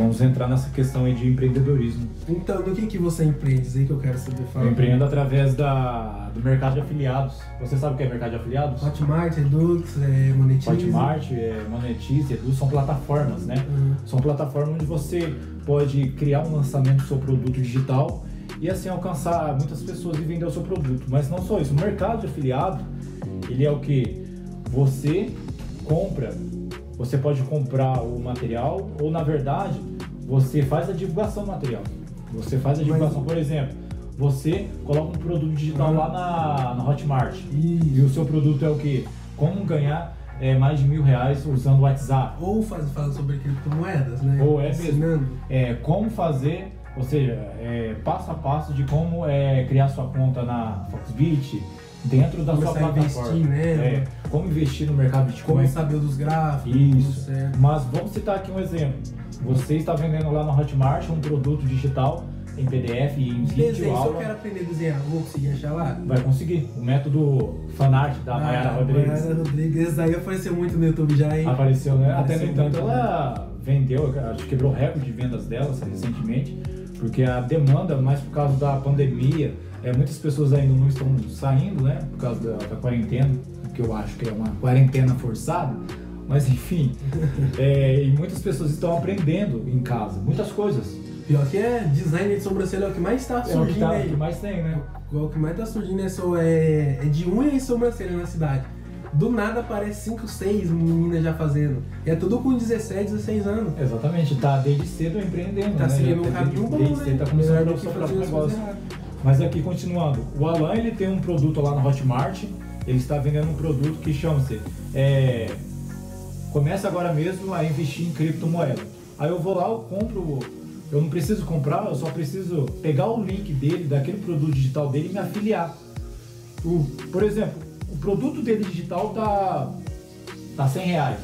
vamos entrar nessa questão aí de empreendedorismo. Então, no que, que você empreende? Isso aí que eu quero saber falar. Eu empreendo através da, do mercado de afiliados. Você sabe o que é mercado de afiliados? Hotmart, Edux, é, Monetize. Hotmart, é, Monetize, Edu são plataformas, né? Uhum. São plataformas onde você pode criar um lançamento do seu produto digital e assim alcançar muitas pessoas e vender o seu produto. Mas não só isso, o mercado de afiliado, ele é o que? Você compra, você pode comprar o material ou na verdade você faz a divulgação do material. Você faz a divulgação, por exemplo, você coloca um produto digital lá na, na Hotmart e o seu produto é o que? Como ganhar é, mais de mil reais usando o WhatsApp. Ou faz, fala sobre criptomoedas, né? Ou é mesmo. Ensinando. É, como fazer, ou seja, é, passo a passo de como é, criar sua conta na Foxbit dentro da Começar sua plataforma. investir, né? É, como investir no mercado Bitcoin. Como saber dos gráficos, Isso. certo. Mas vamos citar aqui um exemplo. Você está vendendo lá no Hotmart um produto digital em PDF e em vídeo, Desenho, se eu aula. quero aprender a desenhar, vou conseguir achar lá? Vai conseguir. O método fanart da Mayara Ah, Rodrigues Mayara Rodrigues, aí apareceu muito no YouTube já, hein? apareceu, né? Até no Apareceu entanto, ela vendeu, acho que quebrou o recorde de vendas dela recentemente, porque a demanda, mais por causa da pandemia, é, muitas pessoas ainda não estão saindo, né? Por causa da, da quarentena, que eu acho que é uma quarentena forçada. Mas enfim, é, e muitas pessoas estão aprendendo em casa, muitas coisas. Pior que é design de sobrancelha é o que mais tá É o que, surgindo tá, o aí. que mais tem, né? O que mais tá surgindo é, só- é, é de unha e sobrancelha na cidade. Do nada aparece 5, 6 meninas já fazendo. E é tudo com 17, 16 anos. Exatamente, tá desde cedo empreendendo, Tá né? seguindo um caminho bom, desde né? cedo tá começando a o seu próprio negócio. Mas aqui continuando, o Alan ele tem um produto lá na Hotmart, ele está vendendo um produto que chama-se é, Começa agora mesmo a investir em criptomoeda. Aí eu vou lá, eu compro, eu não preciso comprar, eu só preciso pegar o link dele, daquele produto digital dele e me afiliar. O, por exemplo, o produto dele digital tá, tá 100 reais.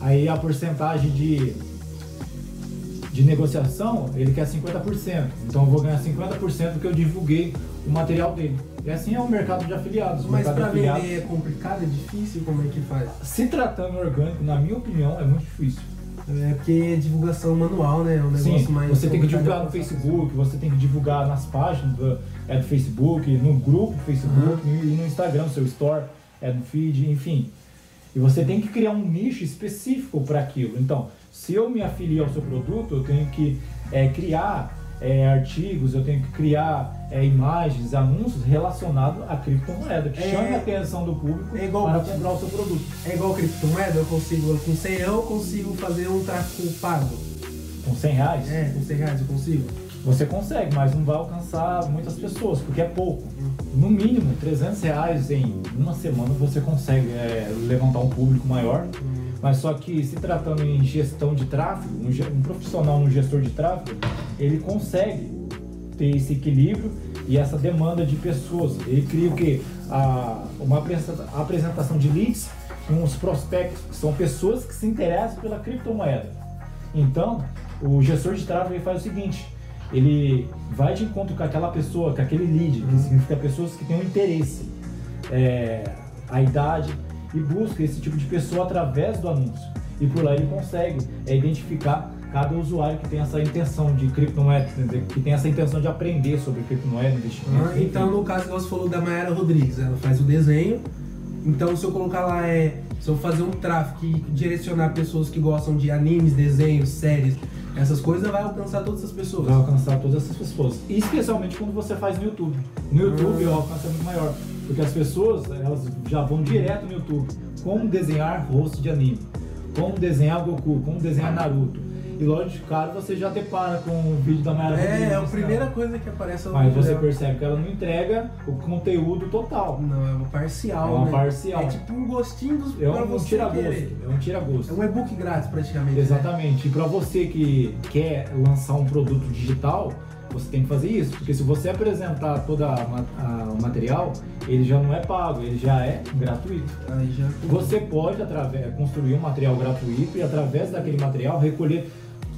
Aí a porcentagem de, de negociação, ele quer 50%. Então eu vou ganhar 50% do que eu divulguei o material dele. E assim é o mercado de afiliados. Mas afiliados, vender é complicado, é difícil, como é que faz? se tratando orgânico, na minha opinião, é muito difícil. É porque é divulgação manual, né? É um negócio Sim, mais. você tem que divulgar no. Facebook, você tem que divulgar nas páginas do, é do Facebook, no grupo do Facebook e no Instagram, seu store, é no feed, enfim. E você tem que criar um nicho específico para aquilo. Então, se eu me afiliar ao seu produto, eu tenho que é, criar é, artigos, eu tenho que criar é, imagens, anúncios relacionados à criptomoeda, que É- chame a atenção do público é igual- para comprar o seu produto. É igual criptomoeda, eu consigo, com 100 eu consigo fazer um tráfego pago. Com 100 reais, É, com 100 reais eu consigo. Você consegue, mas não vai alcançar muitas pessoas, porque é pouco. No mínimo, 300 reais em uma semana você consegue é, levantar um público maior. Mas só que se tratando em gestão de tráfego, um, um profissional, um gestor de tráfego, ele consegue ter esse equilíbrio e essa demanda de pessoas. Ele cria o quê? A, uma apresenta- apresentação de leads os prospectos, que são pessoas que se interessam pela criptomoeda. Então, o gestor de tráfego faz o seguinte: ele vai de encontro com aquela pessoa, com aquele lead, que significa pessoas que têm um interesse, é, a idade, e busca esse tipo de pessoa através do anúncio. E por lá ele consegue é, identificar cada usuário que tem essa intenção de criptomoeda, que tem essa intenção de aprender sobre criptomoeda, investimento. Ah, então, no caso que você falou da Mayara Rodrigues, ela faz o desenho. Então, se eu colocar lá, é, se eu fazer um tráfego e direcionar pessoas que gostam de animes, desenhos, séries, essas coisas, vai alcançar todas essas pessoas. vai alcançar todas essas pessoas. E especialmente quando você faz no YouTube. No YouTube o alcance é muito maior. Porque as pessoas elas já vão direto no YouTube. Como desenhar rosto de anime. Como desenhar Goku. Como desenhar Naruto. E lógico, cara, você já depara com o vídeo da Mayara É, é a primeira né? coisa que aparece no Mas você percebe que ela não entrega o conteúdo total. Não, é uma parcial, É uma né? parcial. É tipo um gostinho dos É pra um você tira-gosto. querer. É um tira-gosto. É um e-book grátis, praticamente. né? Exatamente. E para você que quer lançar um produto digital, você tem que fazer isso, porque se você apresentar todo o material, ele já não é pago, ele já é gratuito. Já... Você pode através, construir um material gratuito e através daquele material recolher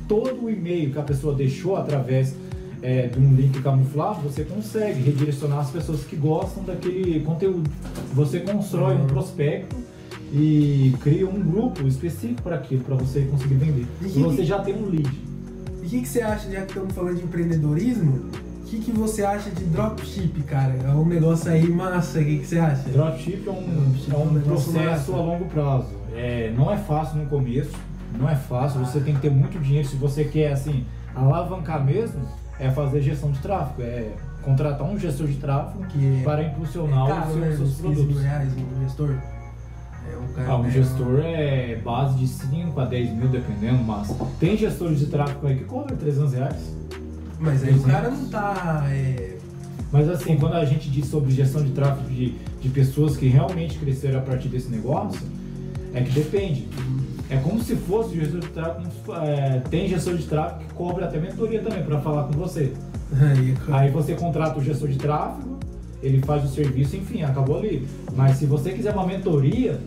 todo o e-mail que a pessoa deixou através é, de um link camuflado, você consegue redirecionar as pessoas que gostam daquele conteúdo. Você constrói um prospecto e cria um grupo específico para aquilo, para você conseguir vender. E você já tem um lead. E o que, que você acha, já que estamos falando de empreendedorismo, o que, que você acha de dropship, cara? É um negócio aí massa, o que, que você acha? Dropship é um, Dropship é é um um negócio processo massa. a longo prazo. É, não é fácil no começo, não é fácil, você tem que ter muito dinheiro. Se você quer, assim, alavancar mesmo, é fazer gestão de tráfego, é contratar um gestor de tráfego Que para é impulsionar caro, os né? seus, seus 15 mil produtos. reais um gestor. É um. Ah, um é gestor é base de 5 a 10 mil, dependendo, mas tem gestores de tráfego aí que cobram 300 reais. Mas aí o cara não tá. é, Mas assim, quando a gente diz sobre gestão de tráfego de, de pessoas que realmente cresceram a partir desse negócio, é que depende. É como se fosse o gestor de tráfego, é, tem gestor de tráfego que cobra até mentoria também para falar com você. Aí. Aí você contrata o gestor de tráfego, ele faz o serviço, enfim, acabou ali. Mas se você quiser uma mentoria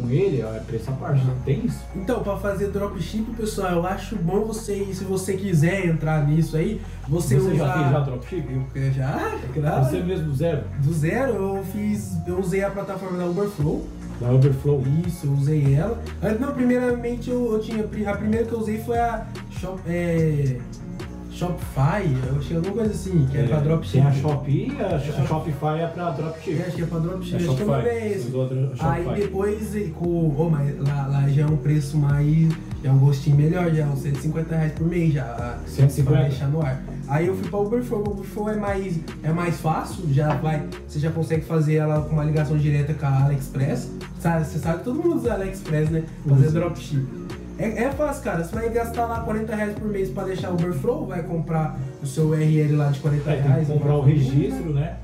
com ele, é preço à parte, não tem isso. Então, para fazer dropship, pessoal, eu acho bom você, se você quiser entrar nisso aí, você, Você, usar. já fez já dropship? Eu já, claro. Você mesmo do zero? Do zero, eu fiz. Eu usei a plataforma da Uberflow. Da Overflow. Isso, eu usei ela. Não, primeiramente eu, eu tinha. A primeira que eu usei foi a Shop, é, Shopify, eu tinha alguma coisa assim, que é, pra dropship. Tem a Shopee a Shop- Shopify é pra dropship. É, acho que é pra dropship, É acho que é Shopify. esse. Os outros é Aí depois, com, oh, mas lá, lá já é um preço mais. Já é um gostinho melhor, já é uns 150 reais por mês já. 150? Pra deixar no ar. Aí eu fui pra Uberflow, o Uberflow é mais, é mais fácil, já vai. Você já consegue fazer ela com uma ligação direta com a AliExpress. Sabe, você sabe que todo mundo usa AliExpress, né? Fazer Usa. dropship. É, é fácil, cara. Você vai gastar lá 40 reais por mês pra deixar o Uberflow, vai comprar o seu URL lá de 40 É, reais. comprar o registro, né?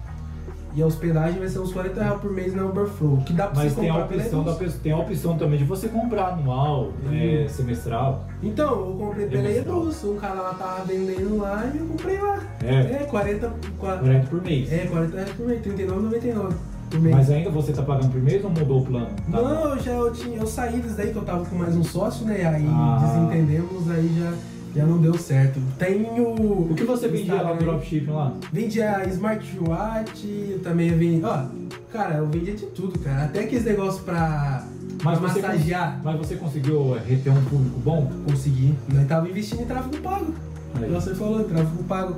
E a hospedagem vai ser uns 40 reais por mês na Uberflow. Que dá pra Mas você tem a comprar pela opção da pessoa, tem a opção também de você comprar anual, é, Uhum. semestral. Então, eu comprei pela. Eduz. Um cara lá tava vendendo lá e eu comprei lá. É, É, 40, qua- 40 por mês. é, 40 reais por mês, 39,99 por mês. Mas ainda você tá pagando por mês ou mudou o plano? Tá Não, eu já eu tinha, eu saí disso daí que eu tava com mais um sócio, né? Aí Ah. desentendemos, aí já, já não deu certo. Tem o. O que você vendia lá no dropshipping lá? Vendia smartwatch, eu também vendi. Ó, cara, eu vendia de tudo, cara. Até aqueles negócios pra, pra você massagear. mas você conseguiu é, reter um público bom? Consegui. Nós tava investindo em tráfego pago. Aí. Você falou, tráfego pago.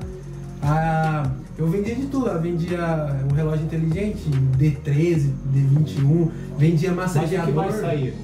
Ah, eu vendia de tudo, eu vendia um relógio inteligente, D13, D21, vendia Mas o que massageador. mais saía?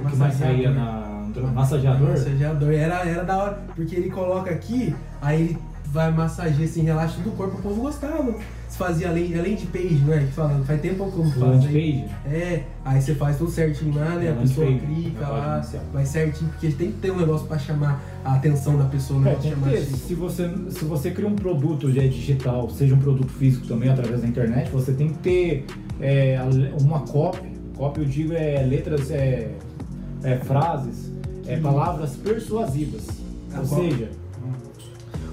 O que mais saía na massageador? Massageador. Era, era da hora, porque ele coloca aqui, aí ele vai massagear assim, relaxa do corpo, o povo gostava. Você fazia além, além de page, né? Que fala, faz tempo que eu não faço. Landing aí. page? É, aí você faz tudo certinho lá, né? É, a pessoa page, clica lá, vai certinho, porque tem que ter um negócio pra chamar a atenção da pessoa, né? É, assim. Se você, se você cria um produto já digital, seja um produto físico também através da internet, você tem que ter é, uma copy. Copy eu digo é letras, é, é, frases, é, palavras persuasivas. Ou seja,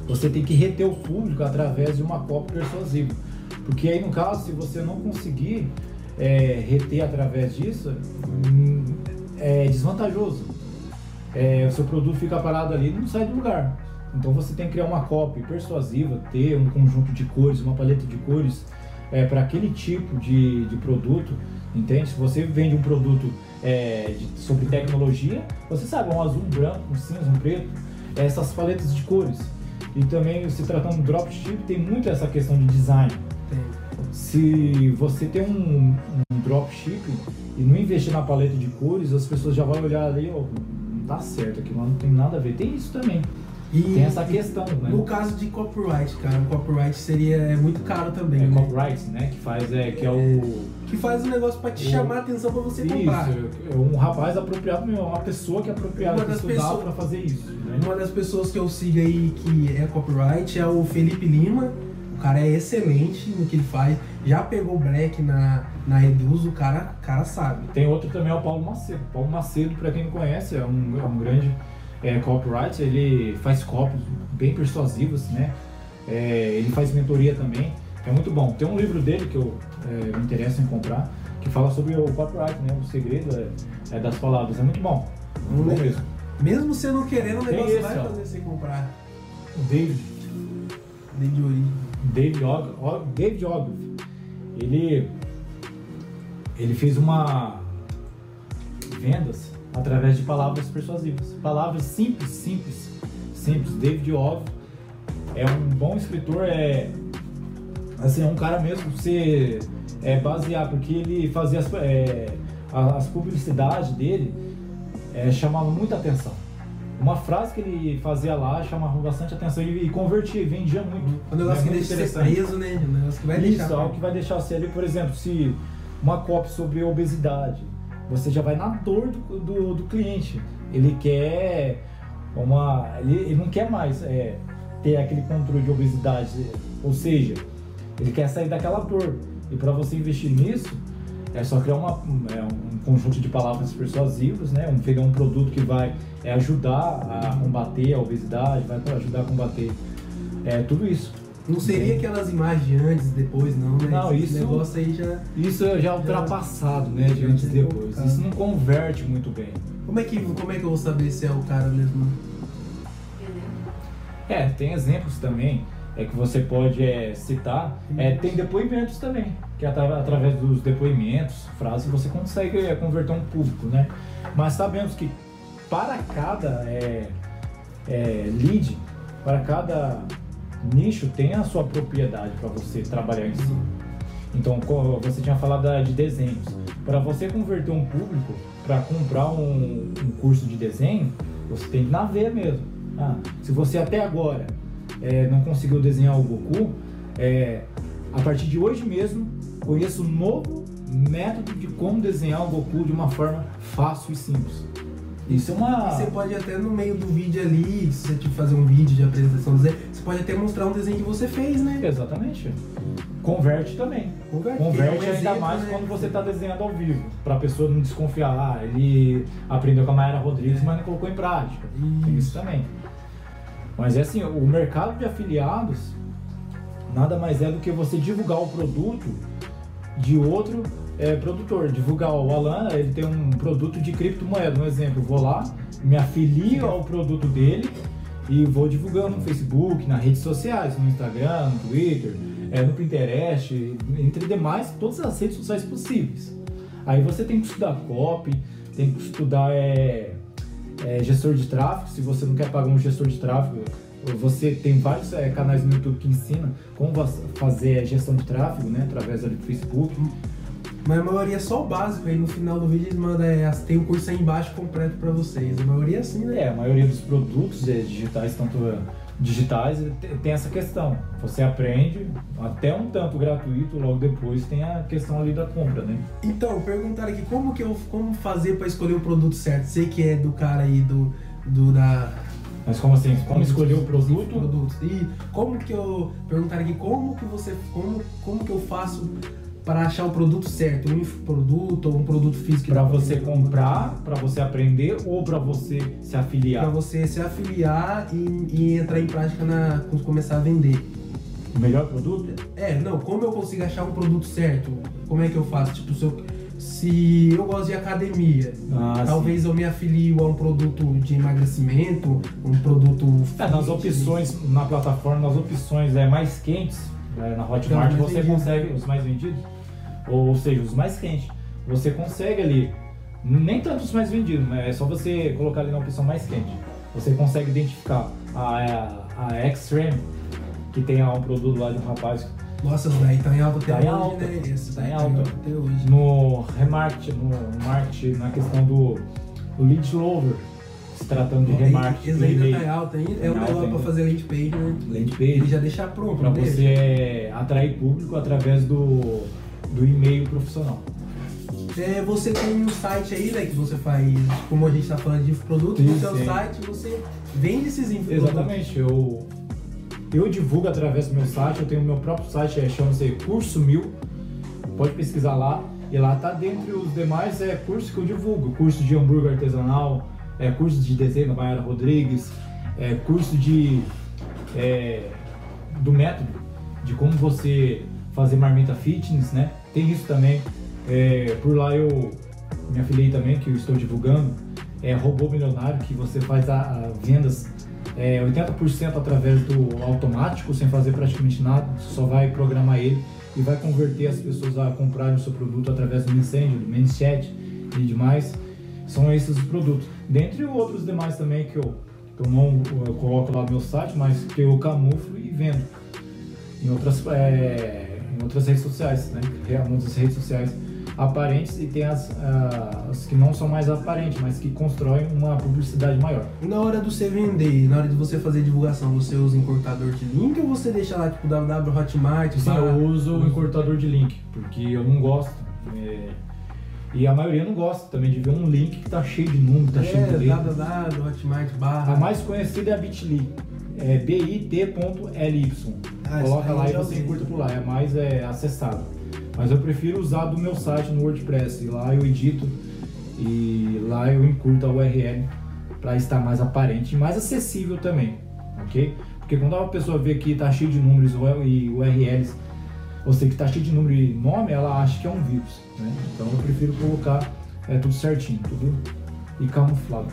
você tem que reter o público através de uma copy persuasiva. Porque aí no caso, se você não conseguir é, reter através disso, hum, é desvantajoso é, o seu produto fica parado ali e não sai do lugar. Então você tem que criar uma copy persuasiva, ter um conjunto de cores, uma paleta de cores é, para aquele tipo de, de produto, entende? Se você vende um produto é, de- sobre tecnologia, você sabe, um azul, um branco, um cinza, um preto, essas paletas de cores. E também, se tratando do dropship, tem muito essa questão de design. Tem. Se você tem um, um dropshipping e não investir na paleta de cores, as pessoas já vão olhar ali, ó, não tá certo aqui, não tem nada a ver. Tem isso também. E Tem essa questão, né? no caso de copyright, cara, o copyright seria é muito caro também, É né? copyright, né? Que faz, é, que é o... Que faz um negócio pra te chamar a atenção pra você Isso, comprar. é um rapaz apropriado, mesmo, uma pessoa que é apropriada Uma das pessoas- para fazer isso, né? Uma das pessoas que eu sigo aí que é copyright é o Felipe Lima. O cara é excelente no que ele faz. Já pegou black na, na Eduz, o cara, o cara sabe. Tem outro também, é o Paulo Macedo. Paulo Macedo, para quem não conhece, é um, é um grande é, copyright. Ele faz copies bem persuasivos, né? É, ele faz mentoria também. É muito bom. Tem um livro dele que eu é, me interesso em comprar, que fala sobre o copyright, né? O segredo é, é das palavras. É muito bom. Muito bom mesmo. Mesmo você não querendo, o negócio esse, vai ó. fazer você comprar. O David, Desde origem. David, Og, Og, David Ogilvy, ele, ele fez uma vendas através de palavras persuasivas. Palavras simples, simples, simples. David Ove é um bom escritor, é assim, é um cara mesmo você é, basear, porque ele fazia as, é, as publicidades dele é, chamavam muita atenção. Uma frase que ele fazia lá chamava bastante atenção e, e convertia, vendia muito. Um negócio É que deixa você preso, né? Um negócio que vai Isso, deixar. algo que vai deixar você ali, por exemplo, se uma copy sobre obesidade, você já vai na dor do, do, do cliente. Ele quer uma. Ele, ele não quer mais é, ter aquele controle de obesidade. Ou seja, ele quer sair daquela dor. E para você investir nisso, é só criar uma, um- é, um conjunto de palavras persuasivas, né? Um, pegar um produto que vai é, ajudar a combater a obesidade, vai ajudar a combater é, tudo isso. Não seria aquelas imagens de antes e depois, não, né? Não, Esse isso- negócio aí já. Isso já é ultrapassado, né? De antes e depois. Isso não converte muito bem. Como é, que, como é que eu vou saber se é o cara mesmo? É, tem exemplos também é que você pode é, citar. É, tem depoimentos também, que atra- através dos depoimentos, frases, você consegue é, converter um público, né? Mas sabemos que para cada é, é, lead, para cada nicho tem a sua propriedade para você trabalhar em si. Então, você tinha falado da- de desenhos. Para você converter um público para comprar um, um curso de desenho, você tem que ir na veia mesmo. Ah, se você até agora é, não conseguiu desenhar o Goku, é, a partir de hoje mesmo, conheça um novo método de como desenhar o Goku de uma forma fácil e simples. Isso é uma. Você pode até no meio do vídeo ali, se você tiver fazer um vídeo de apresentação você pode até mostrar um desenho que você fez, né? Exatamente. Converte também. Converte, Converte é um ainda exemplo, mais né? quando você está desenhando ao vivo. Para a pessoa não desconfiar, ah, ele aprendeu com a Mayara Rodrigues, mas não colocou em prática. Tem isso também. Mas é assim, o mercado de afiliados nada mais é do que você divulgar o produto de outro é, produtor. Divulgar o Alan, ele tem um produto de criptomoeda, um exemplo. Vou lá, me afilio ao produto dele e vou divulgando no Facebook, nas redes sociais, no Instagram, no Twitter, é, no Pinterest, entre demais, todas as redes sociais possíveis. Aí você tem que estudar copy, tem que estudar é, é, gestor de tráfego, se você não quer pagar um gestor de tráfego, você tem vários é, canais no YouTube que ensinam como fazer gestão de tráfego, né, através do Facebook. Mas a maioria é só o básico, aí no final do vídeo eles mandam, é, tem o curso aí embaixo completo pra vocês. A maioria é assim, né? É, a maioria dos produtos é, digitais, tanto é, digitais, te- tem essa questão. Você aprende até um tanto gratuito, logo depois tem a questão ali da compra, né? Então, perguntaram aqui como que eu como fazer pra escolher o produto certo. Sei que é do cara aí do, do da Mas como assim? Como escolher o produto? produtos. E como que eu perguntaram aqui como que você como como que eu faço para achar o produto certo, um infoproduto ou um produto físico Para você comprar, para você aprender ou para você se afiliar? você se afiliar e, e entrar em prática na quando começar a vender. O melhor produto? É, não, como eu consigo achar um produto certo? Como é que eu faço? Tipo, se eu, se eu gosto de academia, Ah, talvez eu me afilio a um produto de emagrecimento, um produto. É, nas opções na plataforma, nas opções é, mais quentes, é, na Hotmart Os mais você consegue os mais vendidos, ou seja, os mais quentes. Você consegue ali, nem tanto os mais vendidos, mas é só você colocar ali na opção mais quente. Você consegue identificar a, a, a Extreme, que tem um produto lá de um rapaz Nossa, isso daí tá em alta até Tá em hoje, alta. né? Esse Tá em tá em alta. alta até hoje. no remarket, no market, na questão do, do lead lover, se tratando de remarketing ainda tá em alta ainda. Tá É alta negócio pra ainda. fazer lente page, né? Page. já deixa pronto, Para não deixa? você atrair público através do, do e-mail profissional. É, você tem um site aí, né, que você faz, como a gente tá falando de produto, Sim, no seu sim. site você vende esses infoprodutos. Exatamente, eu, eu divulgo através do meu site, eu tenho o meu próprio site, é, chama-se Curso Mil, pode pesquisar lá, e lá tá dentre os demais é, cursos que eu divulgo, curso de hambúrguer artesanal, é, curso de desenho da Mayara Rodrigues, é, curso de é, do método de como você fazer marmita fitness, né? Tem isso também. É, por lá eu me afiliei também, que eu estou divulgando. É robô milionário, que você faz a, a vendas é, 80% através do automático, sem fazer praticamente nada. Você só vai programar ele e vai converter as pessoas a comprarem o seu produto através do Messenger, do ManyChat e demais. São esses os produtos. Dentre outros demais também que eu, que eu não eu coloco lá no meu site, mas que eu camuflo e vendo em outras, é, em outras redes sociais, né? Muitas redes sociais aparentes e tem as, uh, as que não são mais aparentes, mas que constroem uma publicidade maior. Na hora de você vender, na hora de você fazer divulgação, você usa encurtador de link ou você deixa lá tipo www Hotmart? Sim, eu uso o encurtador de link, porque eu não gosto. É... E a maioria não gosta também de ver um link que tá cheio de número, tá é, cheio de letra. www Hotmart barra. A mais conhecida é a Bitly. É bit.ly. Ah, Coloca lá e você encurta por lá, é mais é, acessado. Mas eu prefiro usar do meu site no WordPress. E lá eu edito e lá eu encurto a URL para estar mais aparente e mais acessível também, ok? Porque quando a pessoa vê que está cheio de números e URLs, ou seja, que está cheio de número e nome, ela acha que é um vírus, né? Então eu prefiro colocar é, tudo certinho, tudo e camuflado.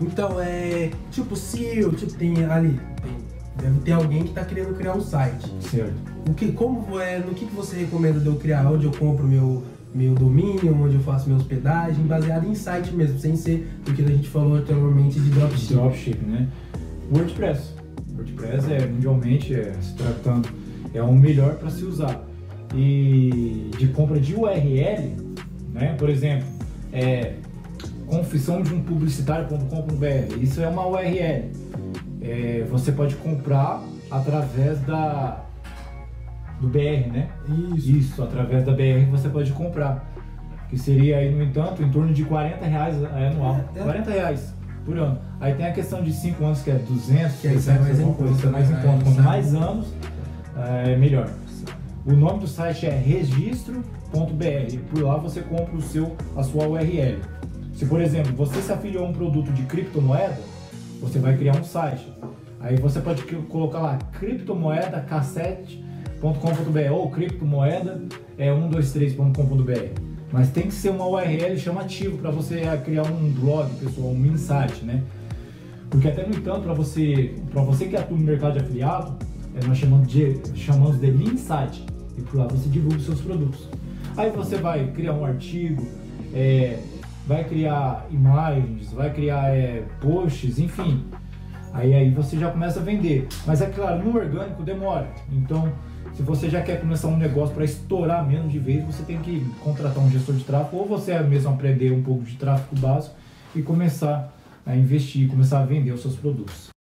Então é tipo se eu tipo tem ali tem, deve ter alguém que está querendo criar um site. Certo o que, como é, no que, que você recomenda de eu criar? Onde eu compro meu, meu domínio, onde eu faço minha hospedagem, baseado em site mesmo, sem ser o que a gente falou anteriormente de dropshipping. Dropshipping, né? WordPress. WordPress é mundialmente, é, se tratando, é o melhor para se usar. E de compra de URL, né? Por exemplo, é, confissão de um publicitário.com.br. Isso é uma URL. É, você pode comprar através da do BR, né? Isso. Isso, através da BR você pode comprar. Que seria aí, no entanto, em torno de 40 reais anual. É, é. 40 reais por ano. Aí tem a questão de 5 anos, que é 200, que 300, é mais coisa, é mais em conta. Quanto mais anos, é melhor. O nome do site é registro.br. Por lá você compra o seu, a sua URL. Se, por exemplo, você se afiliou a um produto de criptomoeda, você vai criar um site. Aí você pode colocar lá criptomoeda cassete .com.br ou criptomoeda é 123.com.br. Mas tem que ser uma URL chamativa para você criar um blog, pessoal, um site, né? Porque até no entanto, para você, para você que atua no mercado de afiliado, nós chamamos de, chamamos de mini site. E por lá você divulga os seus produtos. Aí você vai criar um artigo, é, vai criar imagens, vai criar é, posts, enfim. Aí, aí você já começa a vender. Mas é claro, no orgânico demora. Então se você já quer começar um negócio para estourar menos de vez, você tem que contratar um gestor de tráfego ou você mesmo aprender um pouco de tráfego básico e começar a investir, começar a vender os seus produtos.